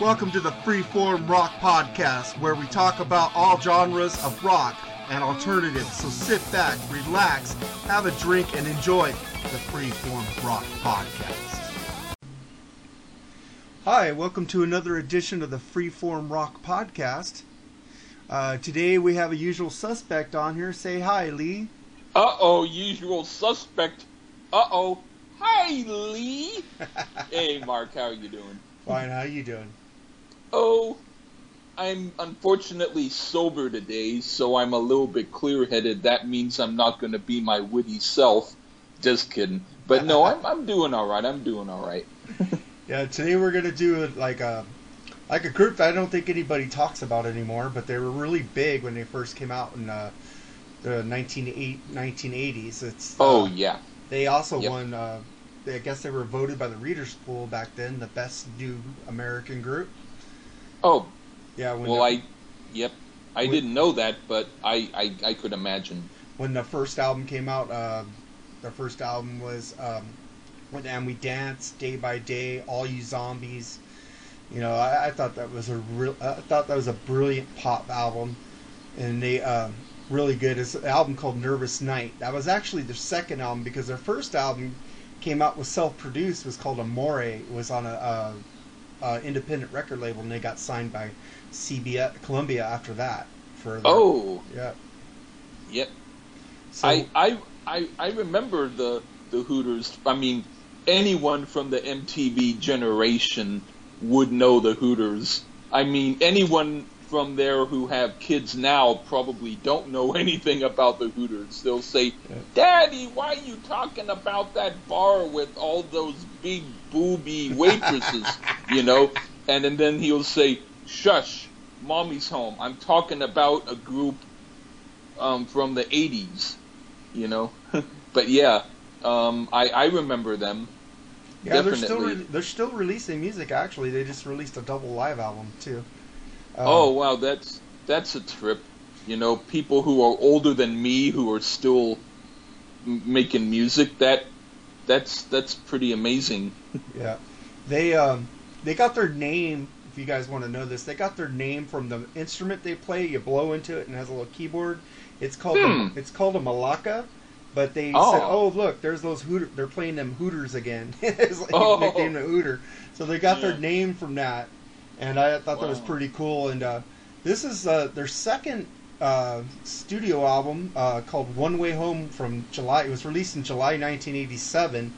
Welcome to the Freeform Rock Podcast, where we talk about all genres of rock and alternatives. So sit back, relax, have a drink, and enjoy the Freeform Rock Podcast. Hi, welcome to another edition of the Freeform Rock Podcast. Uh, today we have a usual suspect on here. Say hi, Lee. Uh oh, usual suspect. Uh oh. Hi, Lee. hey, Mark, how are you doing? Fine, how you doing? Oh, I'm unfortunately sober today, so I'm a little bit clear headed. That means I'm not going to be my witty self. Just kidding. But no, I'm, I'm doing all right. I'm doing all right. Yeah, today we're gonna do like a like a group that I don't think anybody talks about anymore, but they were really big when they first came out in uh, the 1980s. It's Oh, uh, yeah. They also Yep. won. Uh, I guess they were voted by the Readers Pool back then the best new American group. Oh, Yeah, when well, the, I. Yep. I When- didn't know that, but I, I, I could imagine. when the first album came out, uh, their first album was um, when and we danced day by day, all you zombies. You know, I, I thought that was a real. I thought that was a brilliant pop album, and they uh, really good. It's an album called Nervous Night. That was actually their second album because their first album came out was self-produced. Was called Amore. It was on a, uh uh independent record label, and they got signed by CBS Columbia after that. For their, Oh, yeah. yep. So, I, I I I remember the the Hooters. I mean, anyone from the MTV generation would know the Hooters. I mean, anyone from there who have kids now probably don't know anything about the Hooters. They'll say, "Daddy, why are you talking about that bar with all those big booby waitresses?" you know, and, and then he'll say, "Shush, mommy's home. I'm talking about a group um, from the '80s." you know. but yeah, um, I I remember them. Yeah, they're still re- they're still releasing music. Actually, they just released a double live album too. Um, oh wow, that's that's a trip. You know, people who are older than me who are still m- making music. That that's that's pretty amazing. yeah, they um they got their name. If you guys want to know this, they got their name from the instrument they play. You blow into it and it has a little keyboard. It's called Hmm. a, it's called a melodica. But they Oh. said, "Oh, look, there's those hooter. They're playing them hooters again." it's like Oh. nicknamed a hooter. So they got their name from that, and I thought that was pretty cool. And uh, this is uh, their second uh, studio album uh, called One Way Home from July. It was released in July 1987,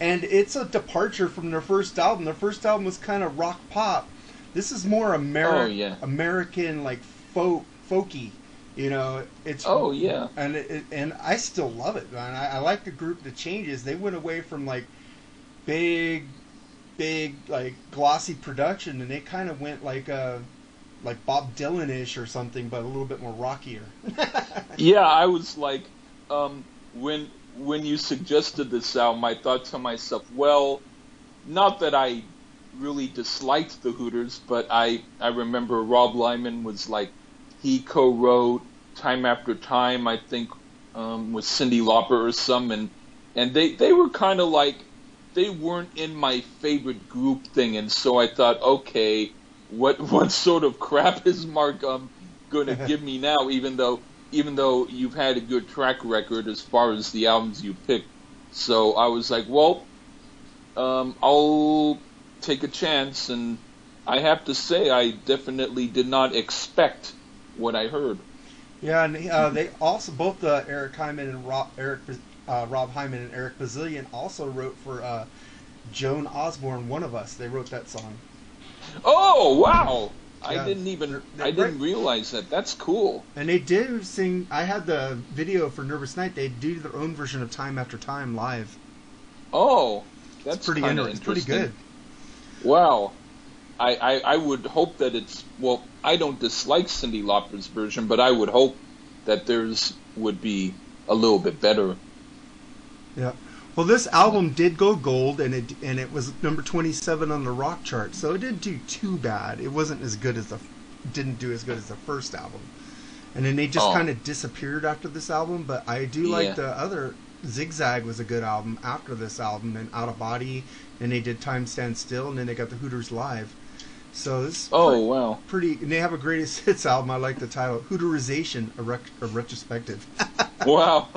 and it's a departure from their first album. Their first album was kind of rock pop. This is more Ameri- Oh, yeah. American, like folk, folky. You know, it's Oh yeah. and it- and I still love it, man. I, I like the group. The changes they went away from like big, big like glossy production, and it kind of went like uh like Bob Dylan ish or something, but a little bit more rockier. Yeah, I was like, um, when when you suggested this album, I thought to myself, well, not that I really disliked the Hooters, but I I remember Rob Hyman was like, he co-wrote Time After Time, I think, um, with Cyndi Lauper or some, and and they they were kind of like, they weren't in my favorite group thing, and so I thought, okay, what what sort of crap is Mark um going to give me now? Even though even though you've had a good track record as far as the albums you picked, so I was like, well, um, I'll take a chance, and I have to say, I definitely did not expect what I heard. yeah, and uh, they also both uh, Eric Hyman and Rob Eric uh, Rob Hyman and Eric Bazilian also wrote for uh, Joan Osborne, One of Us. They wrote that song. Oh wow! I didn't even they're- they're I didn't realize that. That's cool. And they did sing. I had the video for Nervous Night. They do their own version of Time After Time live. Oh, that's It's pretty inter- It's pretty good. Wow. I, I, I would hope that it's well. I don't dislike Cyndi Lauper's version, but I would hope that theirs would be a little bit better. Yeah. Well, this album did go gold, and it and it was number twenty seven on the rock chart, so it didn't do too bad. It wasn't as good as the didn't do as good as the first album, and then they just Oh. kind of disappeared after this album. But I do like Yeah. the other Zigzag was a good album after this album, and Out of Body, and they did Time Stand Still, and then they got the Hooters live. So this. Oh pretty, wow. Pretty. And they have a greatest hits album. I like the title, Hooterization, a, rec- a retrospective. wow.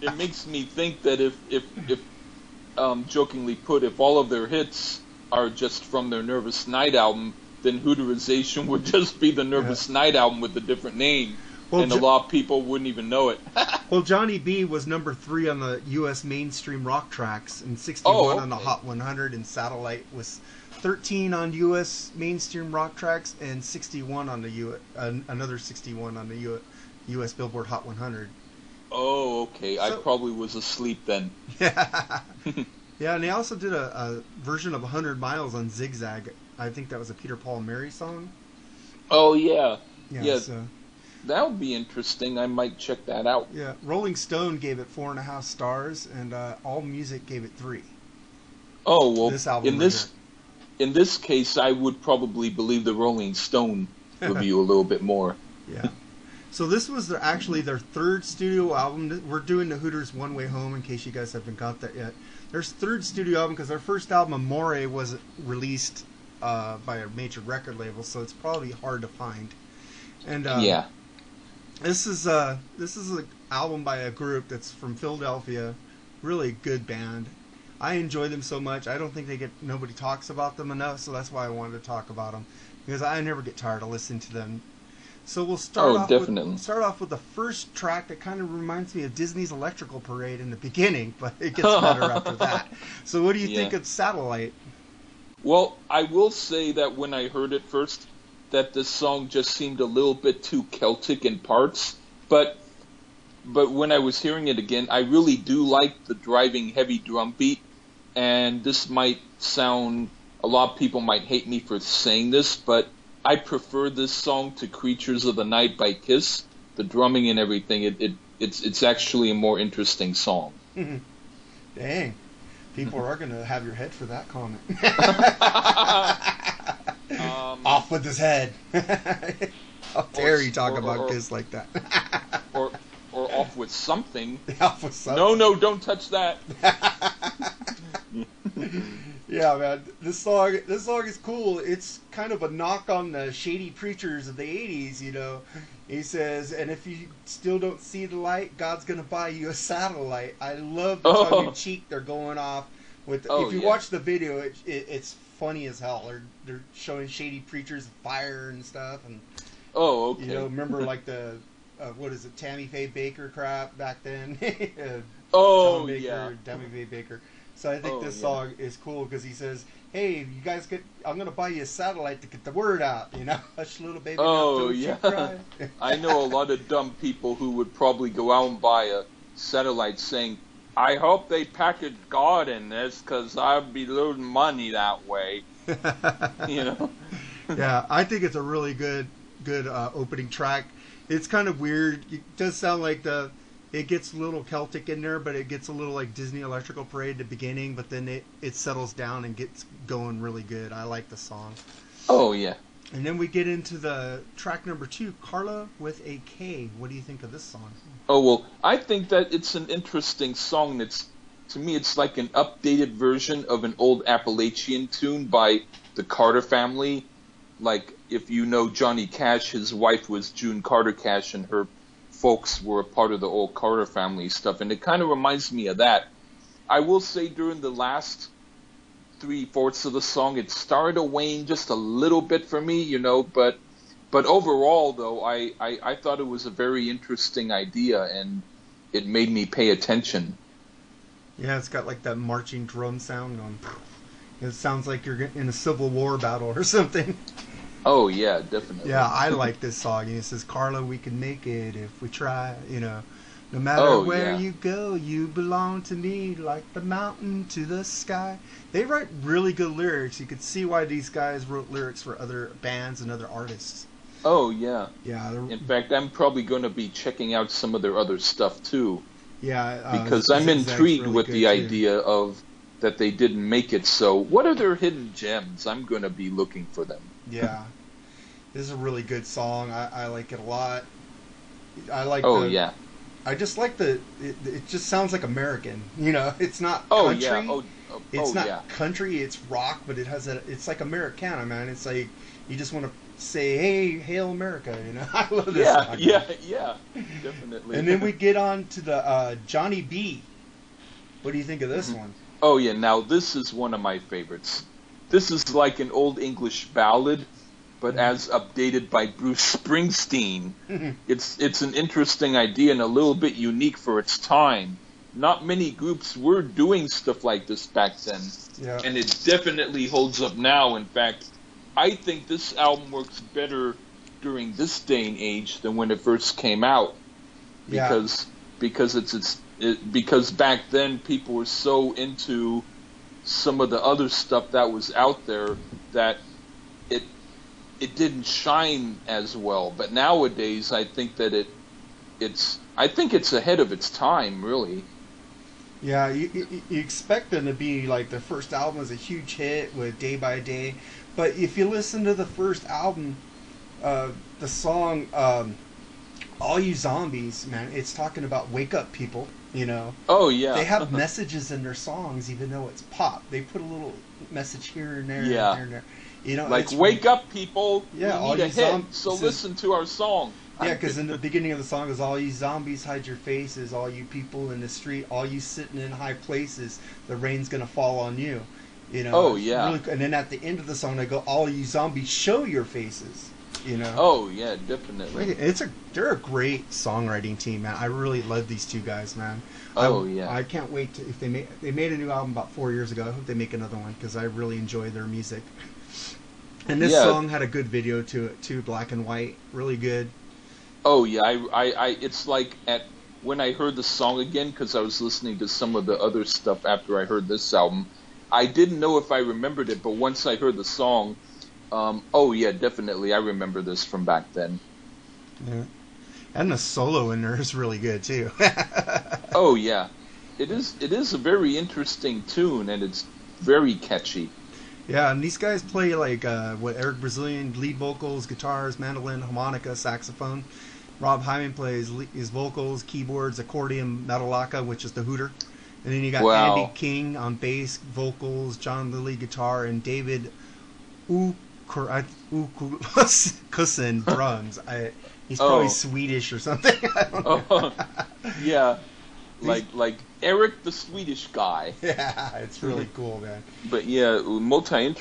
It makes me think that if if if um, jokingly put, if all of their hits are just from their Nervous Night album, then Hooterization would just be the Nervous yeah. Night album with a different name. Well, and a lot of people wouldn't even know it. well, Johnny B was number three on the U.S. mainstream rock tracks and 61 oh, okay. on the Hot 100, and Satellite was 13 on U.S. mainstream rock tracks and 61 on the U. Uh, another 61 on the U. U.S. Billboard Hot 100. Oh, okay. So, I probably was asleep then. Yeah. yeah, and they also did a, a, version of 100 Miles on Zigzag. I think that was a Peter Paul and Mary song. Oh yeah. Yeah. yeah. So. That would be interesting. I might check that out. Yeah, Rolling Stone gave it four and a half stars, and uh, All Music gave it three. Oh well, this album in this in this case, I would probably believe the Rolling Stone review a little bit more. Yeah. So this was their, actually their third studio album. We're doing the Hooters One Way Home in case you guys haven't got that yet. Their third studio album because their first album Amore was released uh, by a major record label, so it's probably hard to find. And uh, yeah, this is uh this is an album by a group that's from Philadelphia, really good band. I enjoy them so much. I don't think they get nobody talks about them enough, so that's why I wanted to talk about them because I never get tired of listening to them. So we'll start oh, off definitely. with start off with the first track that kind of reminds me of Disney's Electrical Parade in the beginning, but it gets better after that. So what do you yeah. think of Satellite? Well, I will say that when I heard it first, that the song just seemed a little bit too Celtic in parts, but but when I was hearing it again, I really do like the driving heavy drum beat, and this might sound a lot of people might hate me for saying this, but I prefer this song to Creatures of the Night by Kiss. The drumming and everything, it, it it's it's actually a more interesting song. Dang. People are going to have your head for that comment. um, Off with his head. How dare you talk or, about or, Kiss like that? or or off with something. Off with something. No, no, don't touch that. Yeah, man. This song, this song is cool. It's kind of a knock on the shady preachers of the '80s. You know, he says, "And if you still don't see the light, God's gonna buy you a satellite." I love the oh. tongue in cheek they're going off with. Oh, if you yeah. watch the video, it, it, it's funny as hell. They're they're showing shady preachers fire and stuff, and oh, okay. You know, remember like the uh, what is it, Tammy Faye Bakker crap back then? oh, Bakker, yeah, Tammy Faye Bakker. So I think oh, this yeah. song is cool because he says, "Hey, you guys get, I'm gonna buy you a satellite to get the word out." You know, hush, little baby. Oh yeah. I know a lot of dumb people who would probably go out and buy a satellite saying, "I hope they package God in this because I'd be losing money that way." you know. yeah, I think it's a really good, good uh, opening track. It's kind of weird. It does sound like the it gets a little Celtic in there, but it gets a little like Disney Electrical Parade at the beginning, but then it, it settles down and gets going really good. I like the song. Oh yeah. And then we get into the track number two, Carla with a K. What do you think of this song? Oh well, I think that it's an interesting song. That's to me, it's like an updated version of an old Appalachian tune by the Carter family. Like if you know Johnny Cash, his wife was June Carter Cash, and her folks were a part of the old Carter family stuff, and it kind of reminds me of that. I will say during the last three fourths of the song, it started to wane just a little bit for me, you know, but but overall though, I, I, I thought it was a very interesting idea and it made me pay attention. Yeah, it's got like that marching drum sound on. It sounds like you're in a Civil War battle or something. Oh yeah, definitely. Yeah, I like this song. And It says, "Carla, we can make it if we try." You know, no matter oh, where yeah. you go, you belong to me like the mountain to the sky. They write really good lyrics. You could see why these guys wrote lyrics for other bands and other artists. Oh yeah. Yeah. In fact, I'm probably going to be checking out some of their other stuff too. Yeah. Uh, because I'm intrigued really with the too. idea of that they didn't make it. So, what are their hidden gems? I'm going to be looking for them. Yeah. This is a really good song. I, I like it a lot. I like. Oh the, yeah. I just like the. It, it, just sounds like American. You know, it's not oh, country. Yeah. Oh, Oh, It's oh, not yeah. country, it's rock, but it has a. It's like Americana, man. It's like you just want to say, "Hey, hail America!" You know, I love this Yeah, song. yeah, yeah, definitely. And then we get on to the uh, Johnny B. What do you think of this Mhm. one? Oh yeah, now this is one of my favorites. This is like an old English ballad, but as updated by Bruce Springsteen. It's it's an interesting idea and a little bit unique for its time. Not many groups were doing stuff like this back then, yeah. and it definitely holds up now. In fact, I think this album works better during this day and age than when it first came out Yeah. because because it's it's it, because back then people were so into some of the other stuff that was out there that it didn't shine as well. But nowadays, I think that it it's I think it's ahead of its time, really. Yeah, you, you, expect them to be like the first album was a huge hit with Day by Day, but if you listen to the first album, uh, the song um, "All You Zombies," man, it's talking about wake up people. You know, Oh yeah, they have messages in their songs, even though it's pop. They put a little message here and there, Yeah. and here and there. You know, like wake up, people! Yeah, all we need a you hit, zom- so listen to our song. Yeah, because in the beginning of the song is all you zombies hide your faces, all you people in the street, all you sitting in high places, the rain's gonna fall on you. You know. Oh, yeah. really and then at the end of the song, they go, all you zombies show your faces. You know. oh yeah, definitely. It's a they're a great songwriting team, man. I really love these two guys, man. Oh I, yeah. I can't wait to if they made they made a new album about four years ago. I hope they make another one because I really enjoy their music. And this Yeah. song had a good video to it too, black and white, really good. Oh yeah, I, I, I it's like at when I heard the song again because I was listening to some of the other stuff after I heard this album. I didn't know if I remembered it, but once I heard the song, um, oh yeah, definitely I remember this from back then. Yeah. And the solo in there is really good too. Oh yeah, it is it is a very interesting tune and it's very catchy. Yeah, and these guys play like uh, what Eric Bazilian lead vocals, guitars, mandolin, harmonica, saxophone. Rob Hyman plays le- his vocals, keyboards, accordion, melodica, which is the hooter. And then you got Wow. Andy King on bass, vocals, John Lilley guitar, and David Ukusen drums. I, he's probably Oh. Swedish or something. I don't know. Oh, yeah, like like Eric the Swedish guy. Yeah, it's really cool, man. But yeah, multi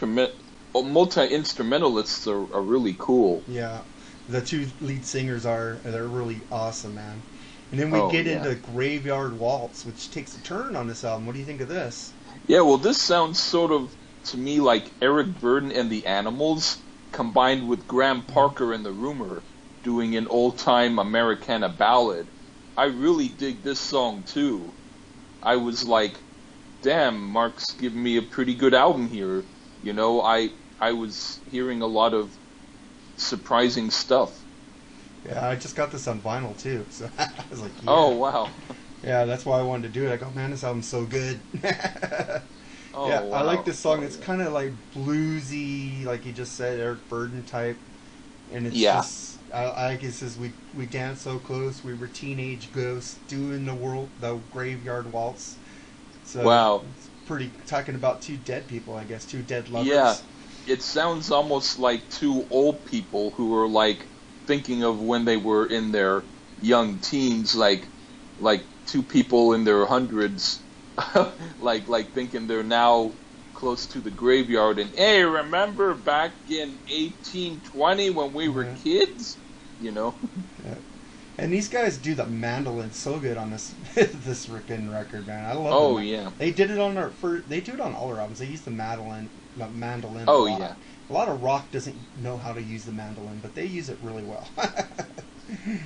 oh, multi instrumentalists are, are really cool. Yeah, the two lead singers are they're really awesome, man. And then we Oh, get yeah. into Graveyard Waltz, which takes a turn on this album. What do you think of this? Yeah, well, this sounds sort of to me like Eric Burdon and the Animals combined with Graham Parker and the Rumor doing an old time Americana ballad. I really dig this song too. I was like, damn, Mark's giving me a pretty good album here. You know, I I was hearing a lot of surprising stuff. Yeah, I just got this on vinyl too, so I was like, oh, yeah. Oh wow. yeah, that's why I wanted to do it. I go, man, this album's so good. Oh, yeah, I like this song. Oh, it's kind of like bluesy, like you just said, Eric Burdon type, and it's Yeah. just. I, like it says we we danced so close, we were teenage ghosts doing the world the graveyard waltz. So Wow. it's pretty talking about two dead people, I guess, two dead lovers. Yeah. it sounds almost like two old people who are like thinking of when they were in their young teens, like like two people in their hundreds, like like thinking they're now close to the graveyard and hey, remember back in 1820 when we were Mhm. kids, you know? Yeah. And these guys do the mandolin so good on this this freaking record, man. I love. Oh them. yeah. They did it on their first. They do it on all their albums. They use the mandolin, the mandolin. a Oh lot. yeah. A lot of rock doesn't know how to use the mandolin, but they use it really well.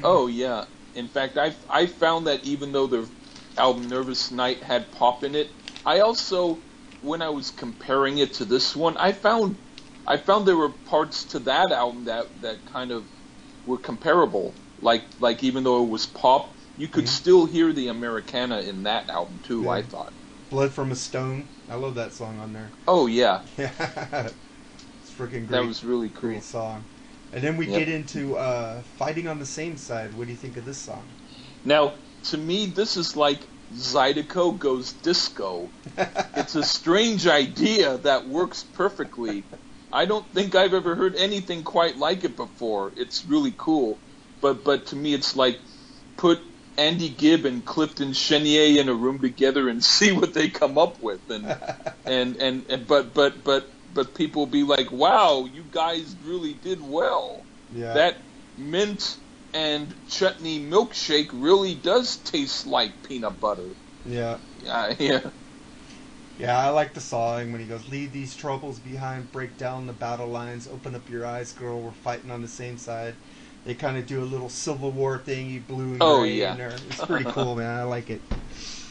Oh yeah. In fact, I I found that even though their album Nervous Night had pop in it, I also when I was comparing it to this one, I found I found there were parts to that album that that kind of were comparable. Like like even though it was pop, you could Mhm. still hear the Americana in that album too. I thought. Blood from a Stone. I love that song on there. Oh yeah, Yeah, it's freaking great. that was really cool. great song. And then we Yep. get into uh, fighting on the same side. What do you think of this song? Now, to me, this is like Zydeco goes disco. it's a strange idea that works perfectly. I don't think I've ever heard anything quite like it before. It's really cool. But but to me it's like put Andy Gibb and Clifton Chenier in a room together and see what they come up with and and, and, and but but but but people be like, "Wow, you guys really did well." Yeah. That mint and chutney milkshake really does taste like peanut butter. Yeah. Yeah, yeah. Yeah, I like the song when he goes, "Leave these troubles behind, break down the battle lines, open up your eyes, girl. We're fighting on the same side." They kind of do a little Civil War thingy, blue and Oh, yeah. It's pretty cool, man. I like it.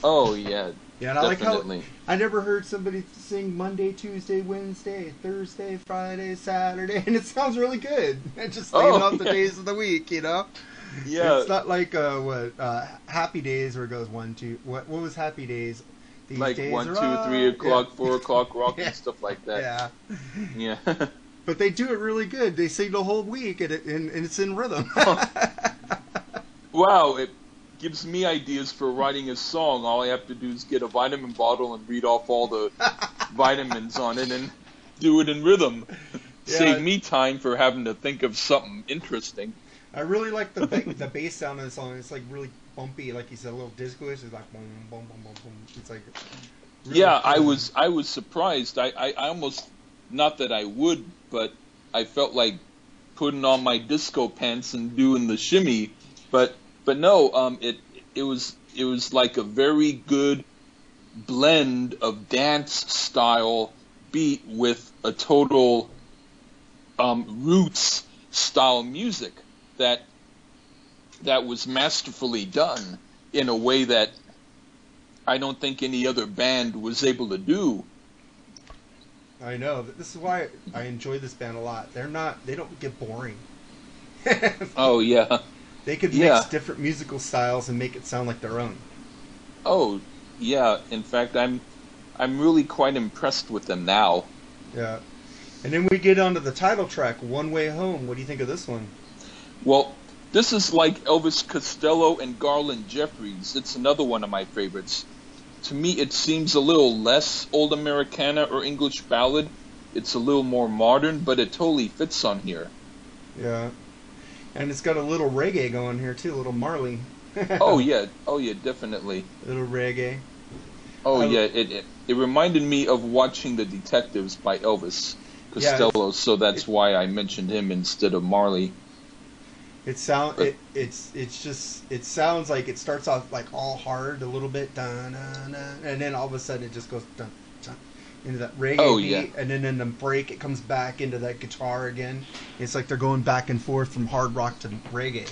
Oh yeah, Yeah, and I like how. I never heard somebody sing Monday, Tuesday, Wednesday, Thursday, Friday, Saturday, and it sounds really good. And just leaving Oh, off the yeah. days of the week, you know. yeah, It's not like uh, what uh, Happy Days where it goes one, two. What what was Happy Days? These like days one, two, up. three o'clock, Yeah. four o'clock, rock Yeah. and stuff like that. Yeah, Yeah. but they do it really good. They sing the whole week, and, it, and, and it's in rhythm. wow, it gives me ideas for writing a song. All I have to do is get a vitamin bottle and read off all the vitamins on it and do it in rhythm. Yeah. Save me time for having to think of something interesting. I really like the ba- the bass sound of the song. It's like really bumpy, like you said, a little disco-ish. It's like boom, boom, boom, boom, boom. It's like really yeah, I was I was surprised. I, I, I almost not that I would, but I felt like putting on my disco pants and doing the shimmy. But but no, um, it it was it was like a very good blend of dance style beat with a total um, roots style music that that was masterfully done in a way that I don't think any other band was able to do. I know. This is why I enjoy this band a lot. They're not. They don't get boring. Oh yeah. They could Yeah. mix different musical styles and make it sound like their own. Oh yeah. In fact, I'm I'm really quite impressed with them now. Yeah. And then we get onto the title track, "One Way Home." What do you think of this one? Well, this is like Elvis Costello and Garland Jeffreys. It's another one of my favorites. To me, it seems a little less old Americana or English ballad. It's a little more modern, but it totally fits on here. Yeah. And it's got a little reggae going here too, a little Marley. Oh yeah, oh yeah, definitely. A little reggae. Oh I- yeah, it, it it reminded me of watching The Detectives by Elvis Costello, so that's it- why I mentioned him instead of Marley. It sound it it's it's just it sounds like it starts off like all hard a little bit, dun, dun, dun, and then all of a sudden it just goes dun, into that reggae Oh, beat, yeah. and then in the break it comes back into that guitar again. It's like they're going back and forth from hard rock to reggae.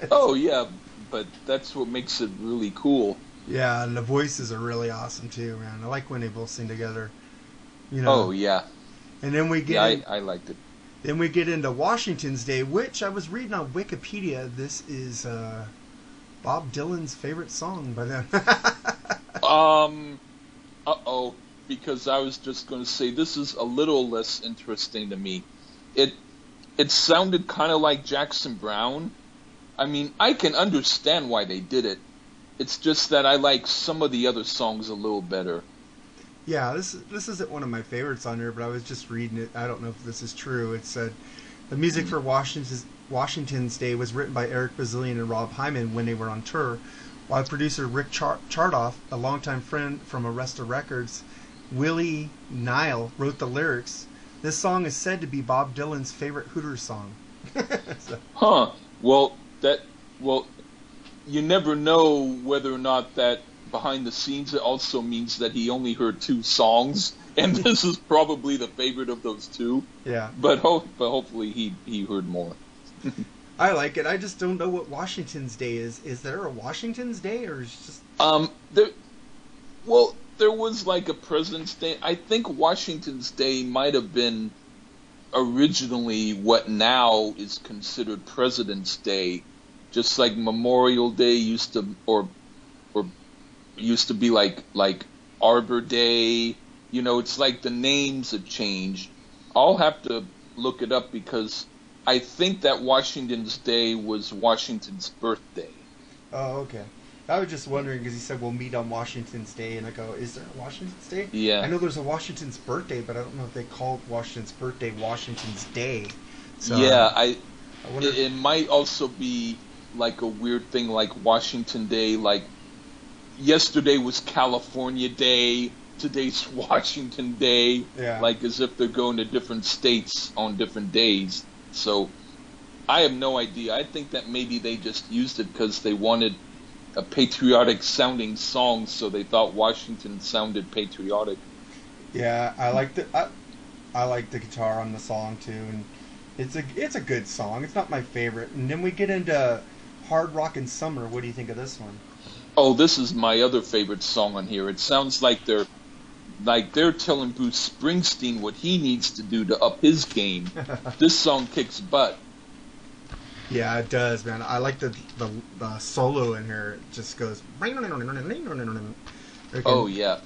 Oh yeah, but that's what makes it really cool. yeah, and the voices are really awesome too, man. I like when they both sing together. You know. Oh yeah, And then we get yeah, in- I, I liked it. Then we get into Washington's Day, which I was reading on Wikipedia. This is uh, Bob Dylan's favorite song by them. Um, uh oh, because I was just going to say this is a little less interesting to me. It it sounded kind of like Jackson Browne. I mean, I can understand why they did it. It's just that I like some of the other songs a little better. yeah, this this isn't one of my favorites on here, but I was just reading it. I don't know if this is true. It said the music for Washington's Washington's Day was written by Eric Bazilian and Rob Hyman when they were on tour, while producer Rick Char- Chertoff, a longtime friend from Arista Records, Willie Nile wrote the lyrics. This song is said to be Bob Dylan's favorite Hooters song. So- Huh. Well, that well, you never know whether or not that behind the scenes it also means that he only heard two songs, and this is probably the favorite of those two. yeah. But ho- but hopefully he he heard more. I like it. I just don't know what Washington's Day is. Is there a Washington's Day, or is just Um, there, well, there was like a President's Day. I think Washington's Day might have been originally what now is considered President's Day, just like Memorial Day used to, or or used to be like like Arbor Day. You know, it's like the names have changed. I'll have to look it up because I think that Washington's Day was Washington's birthday. Oh, okay. I was just wondering because he said we'll meet on Washington's Day, and I go, is there a Washington's Day? Yeah. I know there's a Washington's birthday, but I don't know if they call Washington's birthday Washington's Day. So, yeah, I. I wonder. It, it might also be like a weird thing, like Washington Day. Like yesterday was California Day, today's Washington Day. Yeah. Like as if they're going to different states on different days. So I have no idea. I think that maybe they just used it because they wanted a patriotic sounding song, so they thought Washington sounded patriotic. yeah, I like the I, I like the guitar on the song too, and it's a it's a good song. It's not my favorite. And then we get into Hard Rockin' Summer. What do you think of this one? Oh, this is my other favorite song on here. It sounds like they're like they're telling Bruce Springsteen what he needs to do to up his game. this song kicks butt. Yeah, it does, man. I like the the, the solo in here. It just goes. Oh yeah.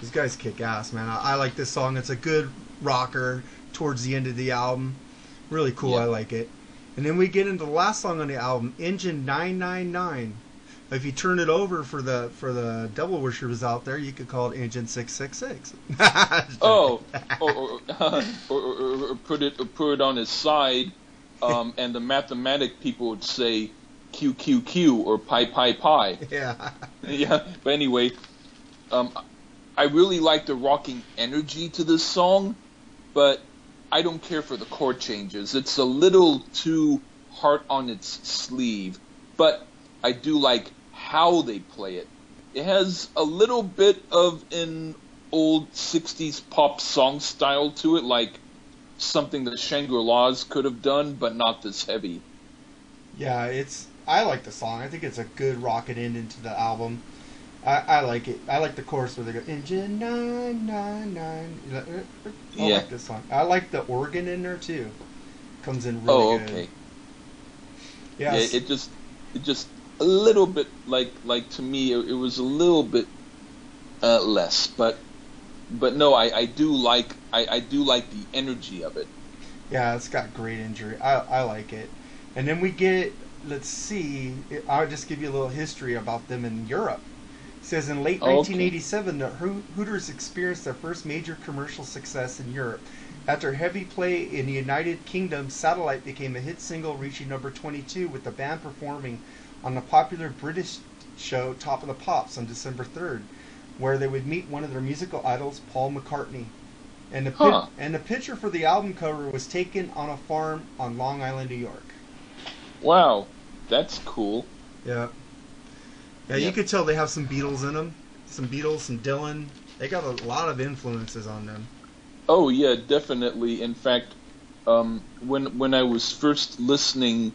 These guys kick ass, man. I, I like this song. It's a good rocker towards the end of the album. Really cool. Yeah. I like it. And then we get into the last song on the album, Engine 999. If you turn it over for the for the devil worshippers out there, you could call it Engine 666. Oh, oh, oh, oh or, or, or, or, or put it or put it on his side, um, and the mathematic people would say Q Q Q or pi pi pi. yeah. yeah. But anyway, um, I really like the rocking energy to this song, but I don't care for the chord changes. It's a little too hard on its sleeve, but I do like how they play it. It has a little bit of an old 60s pop song style to it, like something that Shangri-La's could have done, but not this heavy. Yeah, it's. I like the song. I think it's a good rocket end into the album. I, I like it. I like the chorus where they go engine nine nine nine. I Yeah. like this song. I like the organ in there too. Comes in really oh, good. okay. Yeah. Yeah, it just, it just a little bit like, like to me, it, it was a little bit uh, less, but, but no, I, I do like, I, I do like the energy of it. yeah, it's got great injury. I I like it. And then we get. Let's see. I'll just give you a little history about them in Europe. It says in late Oh, 1987, the Hooters experienced their first major commercial success in Europe. After heavy play in the United Kingdom, Satellite became a hit single, reaching number 22, with the band performing on the popular British show Top of the Pops on December 3rd, where they would meet one of their musical idols, Paul McCartney. And the, pi- and the picture for the album cover was taken on a farm on Long Island, New York. Wow, that's cool. Yeah. Yeah, you could tell they have some Beatles in them. Some Beatles, some Dylan. They got a lot of influences on them. Oh yeah, definitely. In fact, um, when when I was first listening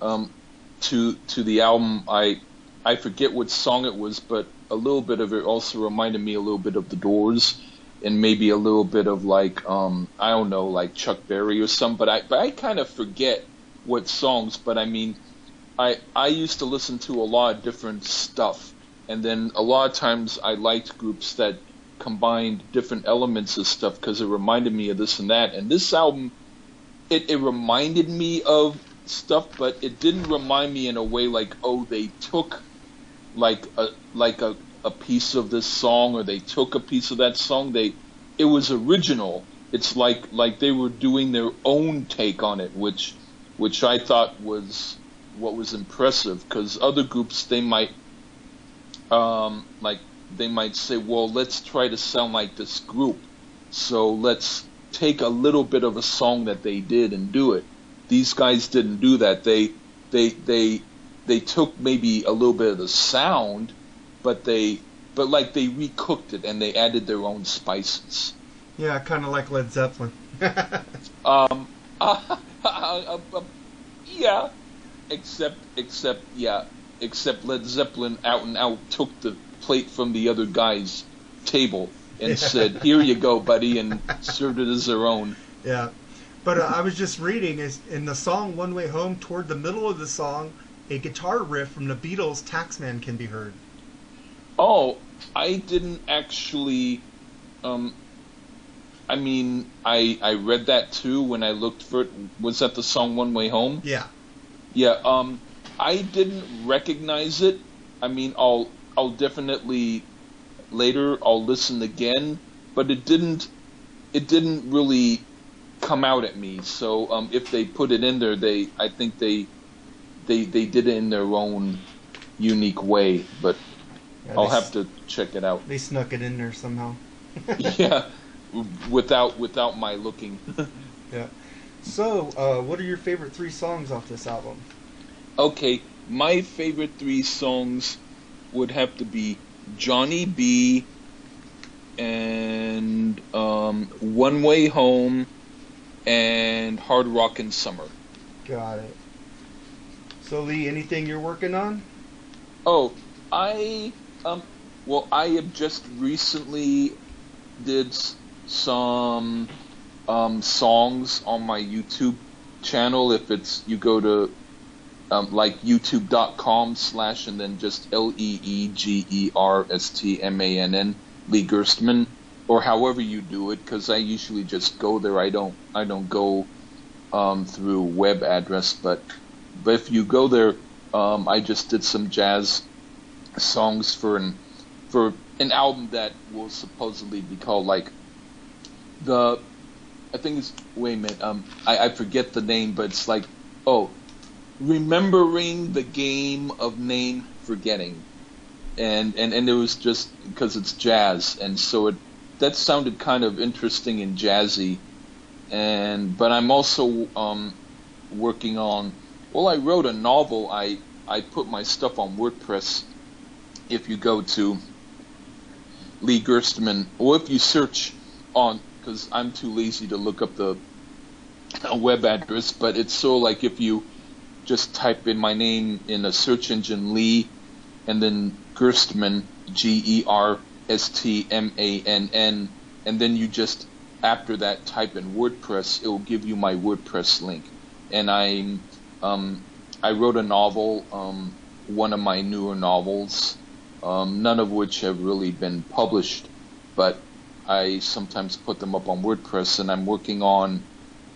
um, to to the album, I I forget what song it was, but a little bit of it also reminded me a little bit of The Doors, and maybe a little bit of like um, I don't know, like Chuck Berry or some. But I but I kind of forget what songs. But I mean, I I used to listen to a lot of different stuff, and then a lot of times I liked groups that combined different elements of stuff because it reminded me of this and that. And this album, it, it reminded me of stuff, but it didn't remind me in a way like, oh, they took like a like a, a piece of this song or they took a piece of that song. They it was original. It's like like they were doing their own take on it, which which I thought was what was impressive because other groups they might um, like they might say, well, let's try to sound like this group. So let's take a little bit of a song that they did and do it. These guys didn't do that. They they they they took maybe a little bit of the sound, but they but like they recooked it and they added their own spices. Yeah, kind of like Led Zeppelin. Um, uh, uh, uh, yeah, except except yeah, except Led Zeppelin out and out took the plate from the other guy's table and said, "Here you go, buddy," and served it as their own. yeah. But uh, I was just reading is in the song "One Way Home." Toward the middle of the song, a guitar riff from the Beatles' "Taxman" can be heard. Oh, I didn't actually. Um, I mean, I I read that too when I looked for it. Was that the song "One Way Home"? Yeah. Yeah, um, I didn't recognize it, I mean, I'll I'll definitely later I'll listen again, but it didn't it didn't really come out at me. So um, if they put it in there, they I think they they they did it in their own unique way. But Yeah, I'll have to check it out. They snuck it in there somehow. yeah, without without my looking. Yeah. So, uh, what are your favorite three songs off this album? okay, my favorite three songs would have to be Johnny B and um, One Way Home and Hard Rockin' Summer. Got it. So, Lee, anything you're working on? Oh, I um well I have just recently did some um songs on my YouTube channel. If it's you go to um, like youtube.com slash and then just L E E G E R S T M A N N Lee Gerstmann or however you do it because I usually just go there. I don't I don't go um, through web address, but but if you go there, um, I just did some jazz songs for an for an album that will supposedly be called like the I think it's wait a minute um I, I forget the name but it's like oh remembering the game of name forgetting. And and and it was just because it's jazz and so it that sounded kind of interesting and jazzy. And but I'm also um working on well I wrote a novel I I put my stuff on WordPress if you go to Lee Gerstmann, or if you search on, because I'm too lazy to look up the web address, but it's so like if you just type in my name in a search engine, Lee, and then Gerstmann, G E R S T M A N N, and then you just after that type in WordPress, it will give you my WordPress link. And I'm um, I wrote a novel, um, one of my newer novels, um, none of which have really been published, but I sometimes put them up on WordPress, and I'm working on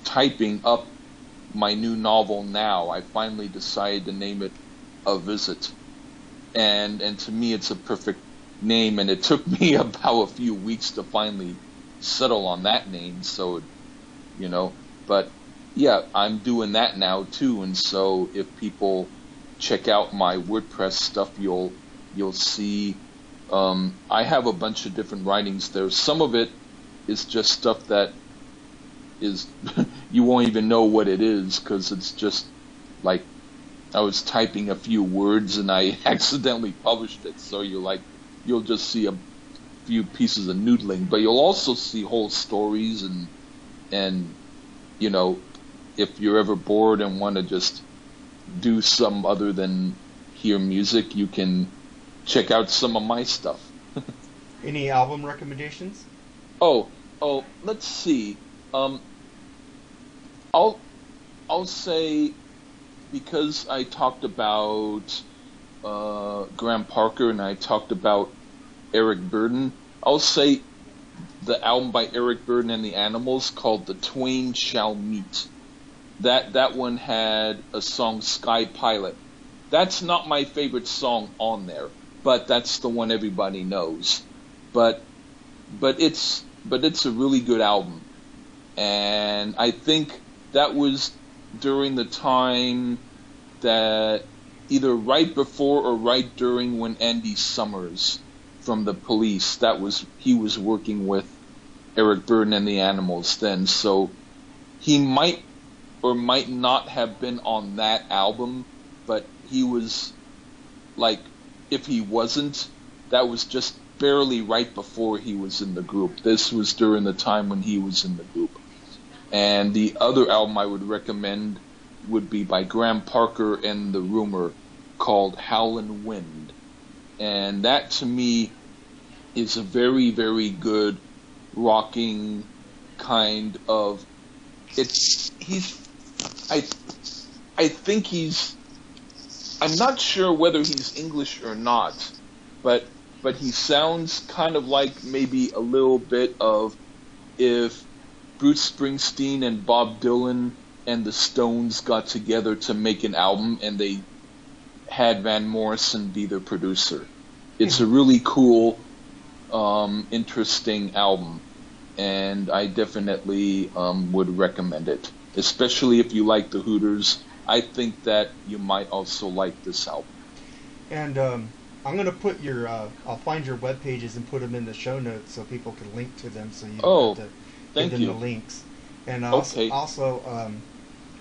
typing up my new novel now. I finally decided to name it A Visit, and and to me it's a perfect name, and it took me about a few weeks to finally settle on that name. So, you know, but yeah, I'm doing that now too, and so if people check out my WordPress stuff, you'll you'll see um, I have a bunch of different writings there. Some of it is just stuff that is you won't even know what it is because it's just like I was typing a few words and I accidentally published it. So you're like you'll just see a few pieces of noodling, but you'll also see whole stories and and you know if you're ever bored and want to just do some other than hear music, you can check out some of my stuff. Any album recommendations? Oh, oh, let's see. Um, I'll I'll say because I talked about uh, Graham Parker and I talked about Eric Burdon. I'll say the album by Eric Burdon and the Animals called "The Twain Shall Meet." That that one had a song "Sky Pilot." That's not my favorite song on there, but that's the one everybody knows. But but it's but it's a really good album, and I think that was during the time that either right before or right during when Andy Summers from the Police that was he was working with Eric Burdon and the Animals then, so he might or might not have been on that album, but he was like if he wasn't, that was just barely right before he was in the group. This was during the time when he was in the group. And the other album I would recommend would be by Graham Parker and the Rumor called Howlin' Wind. And that to me is a very, very good rocking kind of it's he's I I think he's I'm not sure whether he's English or not, but but he sounds kind of like maybe a little bit of if Bruce Springsteen and Bob Dylan and the Stones got together to make an album and they had Van Morrison be their producer. It's a really cool, um, interesting album, and I definitely um, would recommend it, especially if you like the Hooters. I think that you might also like this album. And um, I'm gonna put your uh, I'll find your web pages and put them in the show notes so people can link to them so you don't Oh, have to thank give them you. the links. And also, Okay. also um,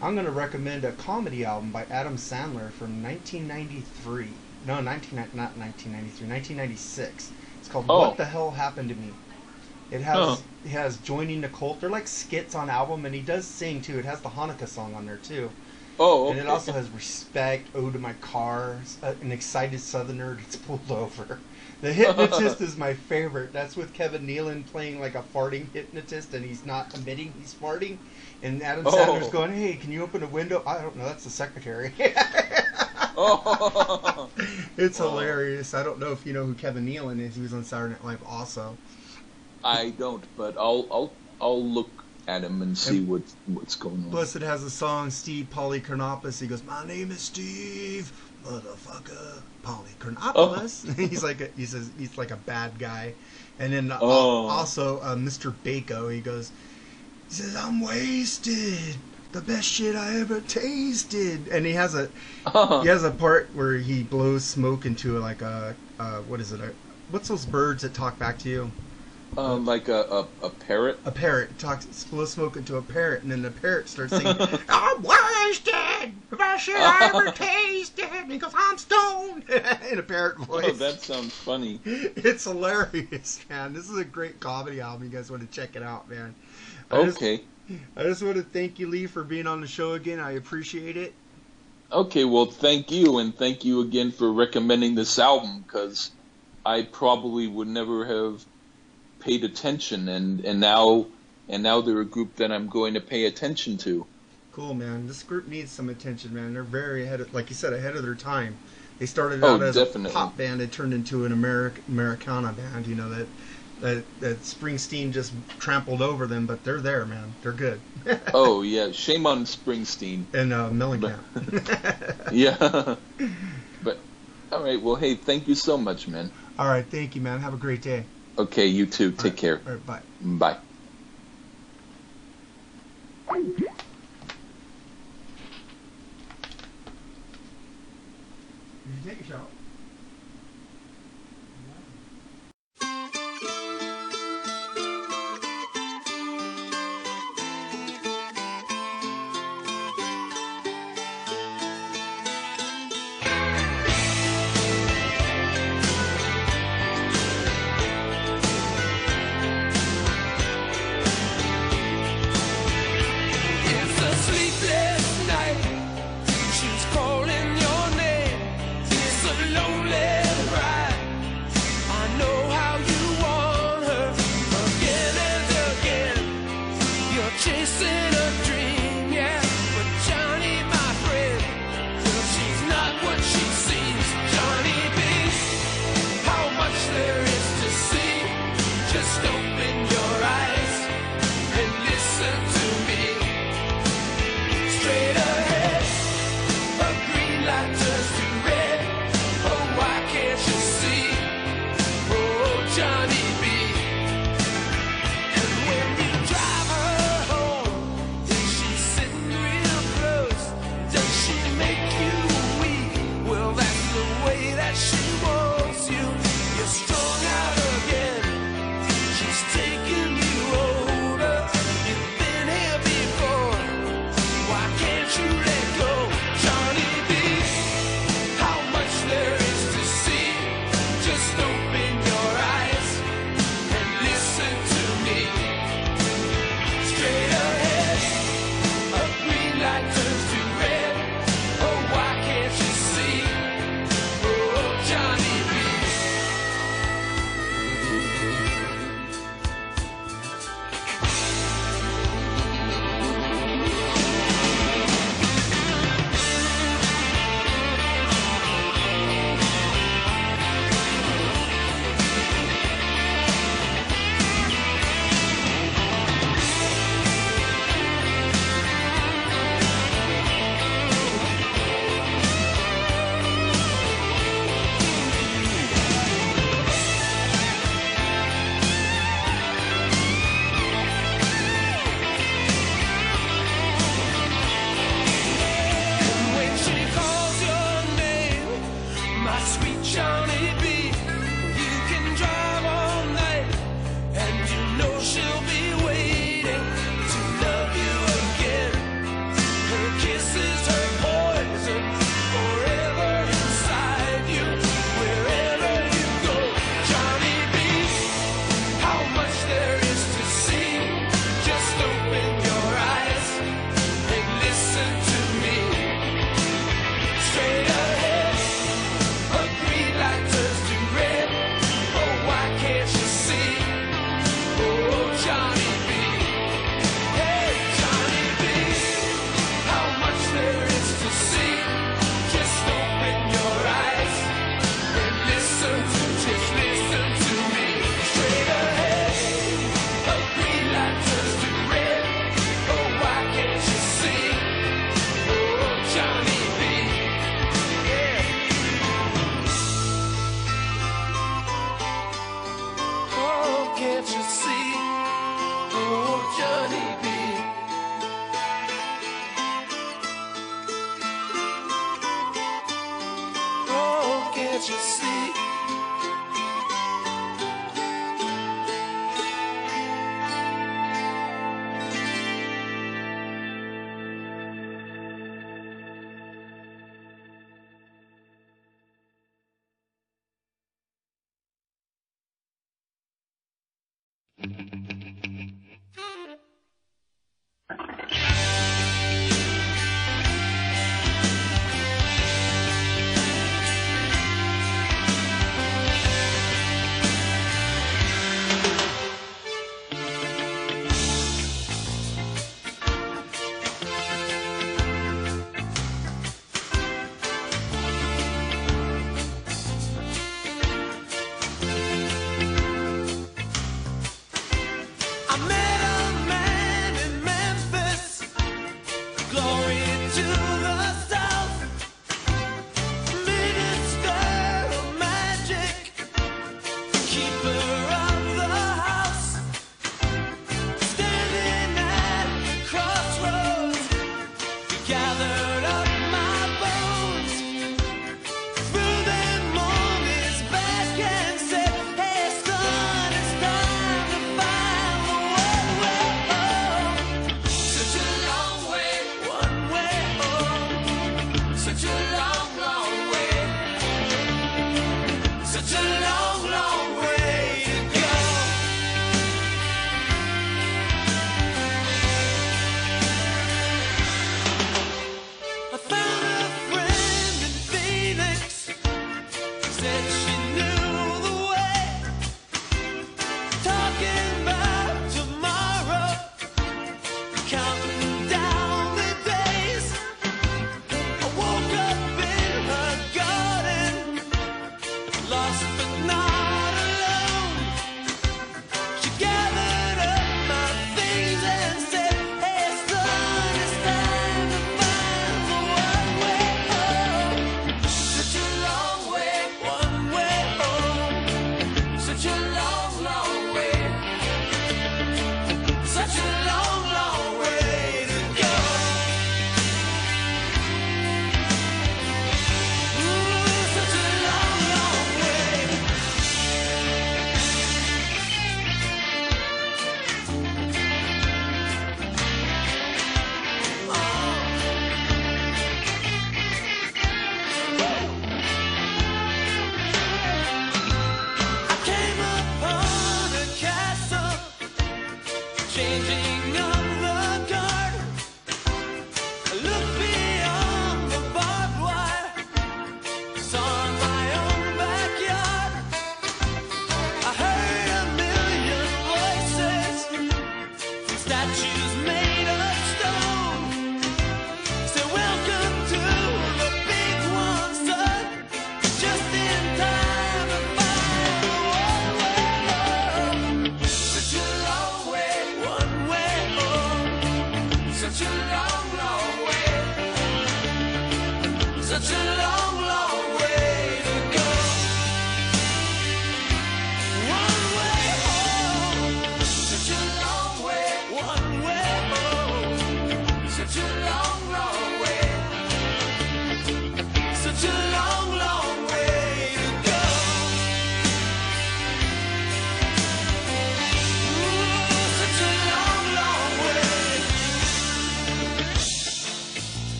I'm gonna recommend a comedy album by Adam Sandler from 1993. No, 19 not 1993, 1996. It's called Oh. What the Hell Happened to Me. It has it has joining the cult. They're like skits on album, and he does sing too. It has the Hanukkah song on there too. Oh, And it also has respect, ode to my car, uh, an excited southerner gets pulled over. The hypnotist is my favorite. That's with Kevin Nealon playing like a farting hypnotist, and he's not admitting he's farting. And Adam Oh. Sandler's going, "Hey, can you open a window?" I don't know. That's the secretary. oh. it's Wow. hilarious. I don't know if you know who Kevin Nealon is. He was on Saturday Night Live also. I don't, but I'll I'll I'll look at him and see And- what what's going on. Plus, it has a song, Steve Polychronopolous. He goes, "My name is Steve, motherfucker, Polychronopolous." he's like, a, he says he's like a bad guy. And then uh, Oh. also uh, Mr. Bako, he goes, he says, "I'm wasted, the best shit I ever tasted." And he has a he has a part where he blows smoke into like a uh, what is it? A, what's those birds that talk back to you? Um, like a, a, a parrot. a parrot talks blows smoke into a parrot, and then the parrot starts singing, "I'm wasted, best shit I ever tasted," because I'm stoned in a parrot voice. Oh, that sounds funny. It's hilarious, man. This is a great comedy album. You guys want to check it out, man. I just, Okay. I just want to thank you, Lee, for being on the show again. I appreciate it. Okay, well, thank you, and thank you again for recommending this album because I probably would never have paid attention, and and now and now they're a group that I'm going to pay attention to. Cool, man. This group needs some attention, man. They're very ahead of, like you said, ahead of their time. They started Oh, out as definitely. a pop band. It turned into an Americ- Americana band. You know that that that Springsteen just trampled over them, but they're there, man. They're good. Oh yeah, shame on Springsteen. and uh, Mellencamp. Yeah, but all right. Well, hey, thank you so much, man. All right, thank you, man. Have a great day. Okay, you too. Take right, care. Right, bye. Bye. Did you take a shot? sweet. I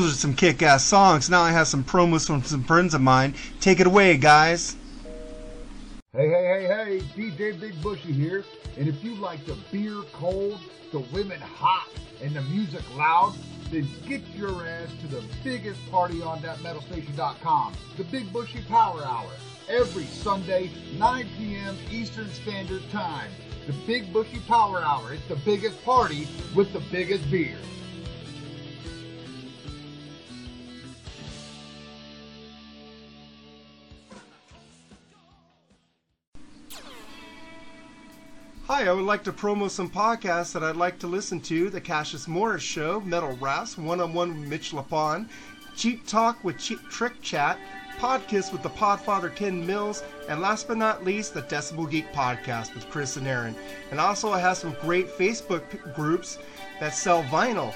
Those are some kick-ass songs. Now I have some promos from some friends of mine. Take it away, guys. Hey, hey, hey, hey, DJ Big Bushy here. And if you like the beer cold, the women hot, and the music loud, then get your ass to the biggest party on thatmetalstation.com, the Big Bushy Power Hour, every Sunday, 9 p.m. Eastern Standard Time. The Big Bushy Power Hour. It's the biggest party with the biggest beer. Hi, I would like to promo some podcasts that I'd like to listen to The Cassius Morris Show, Metal Raps, One on One with Mitch Lafon, Cheap Talk with Cheap Trick Chat, Podkiss with the Podfather Ken Mills, and last but not least, the Decibel Geek Podcast with Chris and Aaron. And also, I have some great Facebook groups that sell vinyl.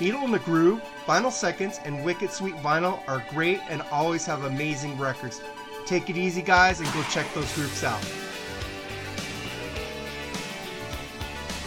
Needle in the Groove, Vinyl Seconds, and Wicked Sweet Vinyl are great and always have amazing records. Take it easy, guys, and go check those groups out.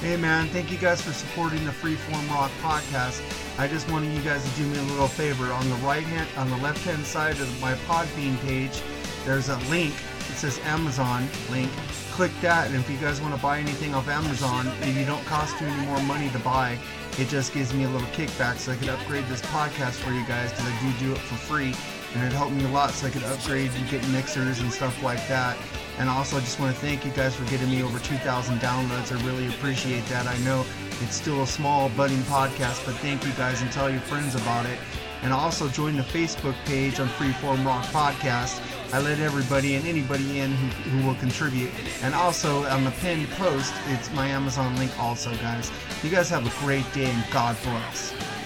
Hey man, thank you guys for supporting the Freeform Rock podcast. I just wanted you guys to do me a little favor. On the right hand, on the left hand side of my Podbean page, there's a link. It says Amazon link. Click that, and if you guys want to buy anything off Amazon, and you don't cost you any more money to buy, it just gives me a little kickback so I can upgrade this podcast for you guys because I do do it for free, and it helped me a lot so I could upgrade and get mixers and stuff like that. And also, I just want to thank you guys for getting me over 2,000 downloads. I really appreciate that. I know it's still a small, budding podcast, but thank you guys and tell your friends about it. And also join the Facebook page on Freeform Rock Podcast. I let everybody and anybody in who, who will contribute. And also on the pinned post, it's my Amazon link also, guys. You guys have a great day and God bless.